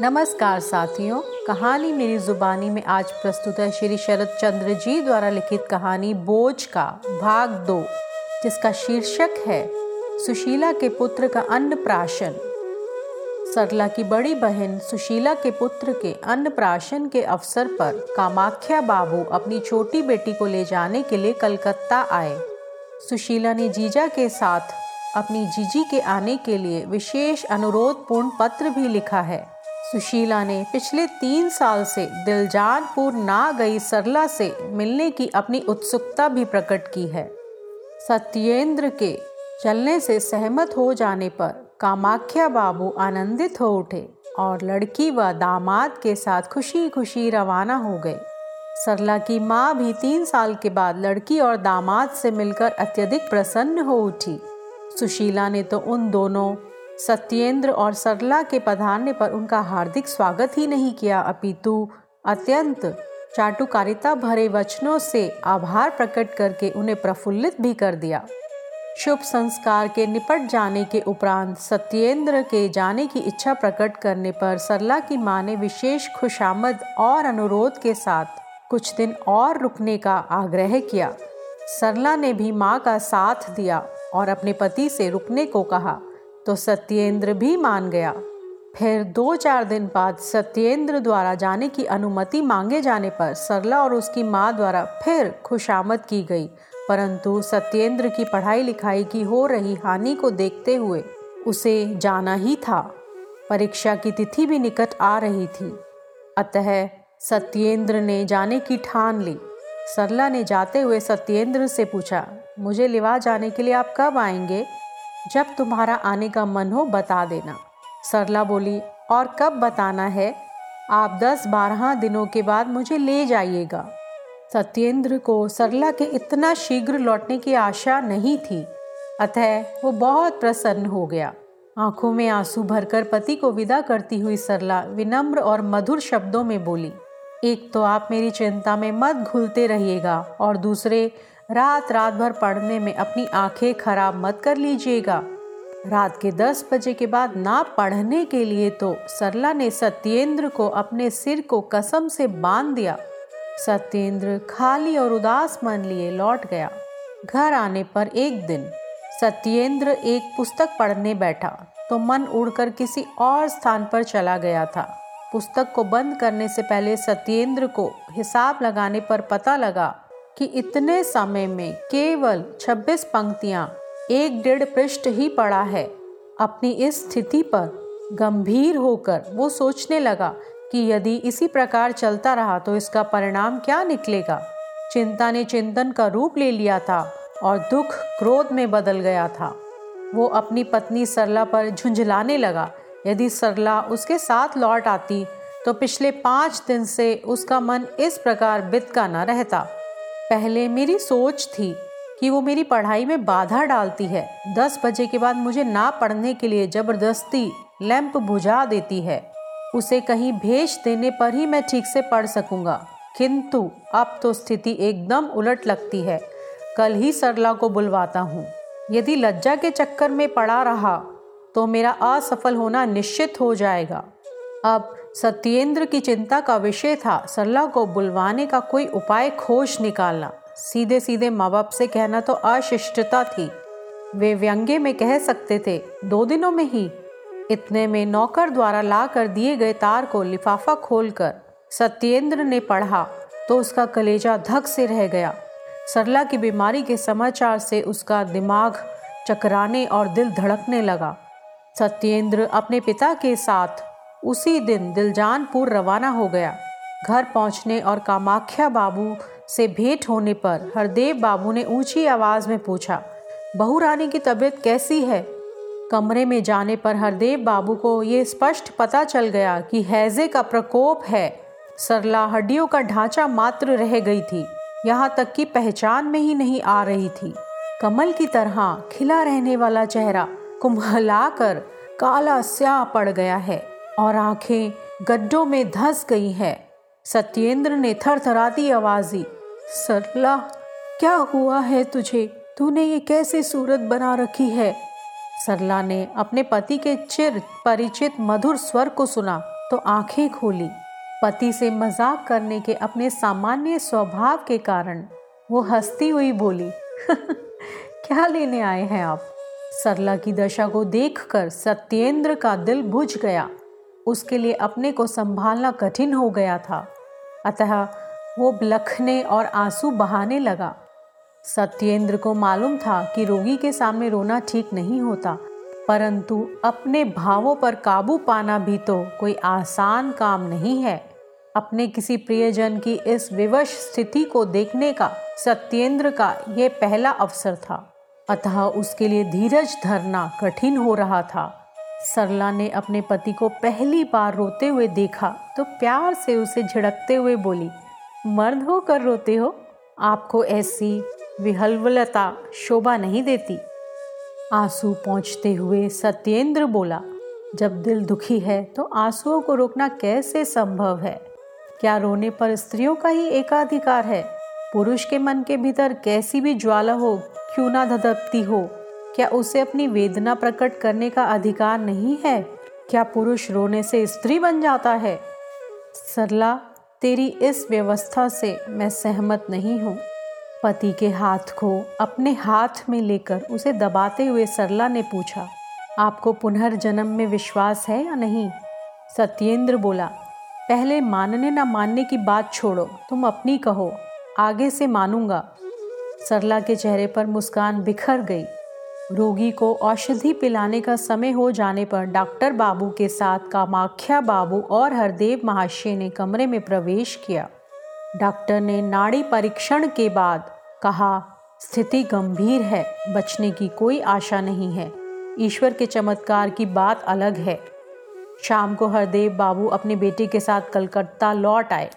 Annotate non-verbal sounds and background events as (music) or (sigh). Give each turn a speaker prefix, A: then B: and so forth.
A: नमस्कार साथियों, कहानी मेरी जुबानी में आज प्रस्तुत है श्री शरद चंद्र जी द्वारा लिखित कहानी बोझ का भाग दो, जिसका शीर्षक है, सुशीला के पुत्र का अन्न प्राशन सरला की बड़ी बहन सुशीला के पुत्र के अन्न प्राशन के अवसर पर कामाख्या बाबू अपनी छोटी बेटी को ले जाने के लिए कलकत्ता आए। सुशीला ने जीजा के साथ अपनी जीजी के आने के लिए विशेष अनुरोध पूर्ण पत्र भी लिखा है। सुशीला ने पिछले तीन साल से दिलजानपुर ना गई सरला से मिलने की अपनी उत्सुकता भी प्रकट की है। सत्येंद्र के चलने से सहमत हो जाने पर कामाख्या बाबू आनंदित हो उठे और लड़की व दामाद के साथ खुशी खुशी रवाना हो गए। सरला की माँ भी तीन साल के बाद लड़की और दामाद से मिलकर अत्यधिक प्रसन्न हो उठी। सुशीला ने तो उन दोनों सत्येंद्र और सरला के पधारने पर उनका हार्दिक स्वागत ही नहीं किया। अपितु अत्यंत चाटुकारिता भरे वचनों से आभार प्रकट करके उन्हें प्रफुल्लित भी कर दिया। शुभ संस्कार के निपट जाने के उपरांत सत्येंद्र के जाने की इच्छा प्रकट करने पर सरला की माँ ने विशेष खुशामद और अनुरोध के साथ कुछ दिन और रुकने का आग्रह किया। सरला ने भी माँ का साथ दिया और अपने पति से रुकने को कहा। तो सत्येंद्र भी मान गया। फिर दो चार दिन बाद सत्येंद्र द्वारा जाने की अनुमति मांगे जाने पर सरला और उसकी माँ द्वारा फिर खुशामद की गई। परंतु सत्येंद्र की पढ़ाई लिखाई की हो रही हानि को देखते हुए उसे जाना ही था। परीक्षा की तिथि भी निकट आ रही थी। अतः सत्येंद्र ने जाने की ठान ली। सरला ने जाते हुए सत्येंद्र से पूछा, मुझे लिवा जाने के लिए आप कब आएँगे? जब तुम्हारा आने का मन हो बता देना। सरला बोली, और कब बताना है? आप दस बारह दिनों के बाद मुझे ले जाइएगा। सत्येंद्र को सरला के इतना शीघ्र लौटने की आशा नहीं थी। अतः वो बहुत प्रसन्न हो गया। आँखों में आँसू भरकर पति को विदा करती हुई सरला विनम्र और मधुर शब्दों में बोली, एक तो आप मेरी चिंता में मत घुलते रहिएगा और दूसरे रात रात भर पढ़ने में अपनी आँखें खराब मत कर लीजिएगा। रात के दस बजे के बाद ना पढ़ने के लिए तो सरला ने सत्येंद्र को अपने सिर को कसम से बाँध दिया। सत्येंद्र खाली और उदास मन लिए लौट गया। घर आने पर एक दिन सत्येंद्र एक पुस्तक पढ़ने बैठा तो मन उड़कर किसी और स्थान पर चला गया था। पुस्तक को बंद करने से पहले सत्येंद्र को हिसाब लगाने पर पता लगा कि इतने समय में केवल 26 पंक्तियाँ एक डेढ़ पृष्ठ ही पड़ा है। अपनी इस स्थिति पर गंभीर होकर वो सोचने लगा कि यदि इसी प्रकार चलता रहा तो इसका परिणाम क्या निकलेगा। चिंता ने चिंतन का रूप ले लिया था और दुख क्रोध में बदल गया था। वो अपनी पत्नी सरला पर झुंझलाने लगा। यदि सरला उसके साथ लौट आती तो पिछले पाँच दिन से उसका मन इस प्रकार बितका न रहता। पहले मेरी सोच थी कि वो मेरी पढ़ाई में बाधा डालती है। दस बजे के बाद मुझे ना पढ़ने के लिए ज़बरदस्ती लैंप बुझा देती है। उसे कहीं भेज देने पर ही मैं ठीक से पढ़ सकूँगा। किंतु अब तो स्थिति एकदम उलट लगती है। कल ही सरला को बुलवाता हूँ। यदि लज्जा के चक्कर में पड़ा रहा तो मेरा असफल होना निश्चित हो जाएगा। अब सत्येंद्र की चिंता का विषय था। सरला को बुलवाने का कोई उपाय खोज निकालना। सीधे सीधे माँ बाप से कहना तो अशिष्टता थी। वे व्यंग्य में कह सकते थे, दो दिनों में ही। इतने में नौकर द्वारा ला कर दिए गए तार को लिफाफा खोलकर सत्येंद्र ने पढ़ा तो उसका कलेजा धक से रह गया। सरला की बीमारी के समाचार से उसका दिमाग चकराने और दिल धड़कने लगा। सत्येंद्र अपने पिता के साथ उसी दिन दिलजानपुर रवाना हो गया। घर पहुँचने और कामाख्या बाबू से भेंट होने पर हरदेव बाबू ने ऊँची आवाज़ में पूछा, बहू रानी की तबीयत कैसी है? कमरे में जाने पर हरदेव बाबू को ये स्पष्ट पता चल गया कि हैजे का प्रकोप है। सरला हड्डियों का ढांचा मात्र रह गई थी, यहाँ तक कि पहचान में ही नहीं आ रही थी। कमल की तरह खिला रहने वाला चेहरा कुम्हलाकर काला स्या पड़ गया है। और आँखें गड्ढों में धस गई है। सत्येंद्र ने थरथराती आवाज़ दी सरला क्या हुआ है तुझे? तूने ये कैसे सूरत बना रखी है? सरला ने अपने पति के चिर परिचित मधुर स्वर को सुना तो आँखें खोली। पति से मज़ाक करने के अपने सामान्य स्वभाव के कारण वो हंसती हुई बोली, (laughs) क्या लेने आए हैं आप? सरला की दशा को देखकर सत्येंद्र का दिल बुझ गया। उसके लिए अपने को संभालना कठिन हो गया था। अतः वो लखने और आँसू बहाने लगा। सत्येंद्र को मालूम था कि रोगी के सामने रोना ठीक नहीं होता, परंतु अपने भावों पर काबू पाना भी तो कोई आसान काम नहीं है। अपने किसी प्रियजन की इस विवश स्थिति को देखने का सत्येंद्र का यह पहला अवसर था। अतः उसके लिए धीरज धरना कठिन हो रहा था। सरला ने अपने पति को पहली बार रोते हुए देखा तो प्यार से उसे झिड़कते हुए बोली, मर्द होकर रोते हो? आपको ऐसी विहलवलता शोभा नहीं देती। आँसू पहुँचते हुए सत्येंद्र बोला, जब दिल दुखी है तो आंसुओं को रोकना कैसे संभव है? क्या रोने पर स्त्रियों का ही एकाधिकार है? पुरुष के मन के भीतर कैसी भी ज्वाला हो, क्यों ना धधकती हो? क्या उसे अपनी वेदना प्रकट करने का अधिकार नहीं है? क्या पुरुष रोने से स्त्री बन जाता है? सरला, तेरी इस व्यवस्था से मैं सहमत नहीं हूँ। पति के हाथ को अपने हाथ में लेकर उसे दबाते हुए सरला ने पूछा, आपको पुनर्जन्म में विश्वास है या नहीं? सत्येंद्र बोला, पहले मानने ना मानने की बात छोड़ो, तुम अपनी कहो, आगे से मानूँगा। सरला के चेहरे पर मुस्कान बिखर गई। रोगी को औषधि पिलाने का समय हो जाने पर डॉक्टर बाबू के साथ कामाख्या बाबू और हरदेव महाशय ने कमरे में प्रवेश किया। डॉक्टर ने नाड़ी परीक्षण के बाद कहा, स्थिति गंभीर है, बचने की कोई आशा नहीं है। ईश्वर के चमत्कार की बात अलग है। शाम को हरदेव बाबू अपने बेटे के साथ कलकत्ता लौट आए।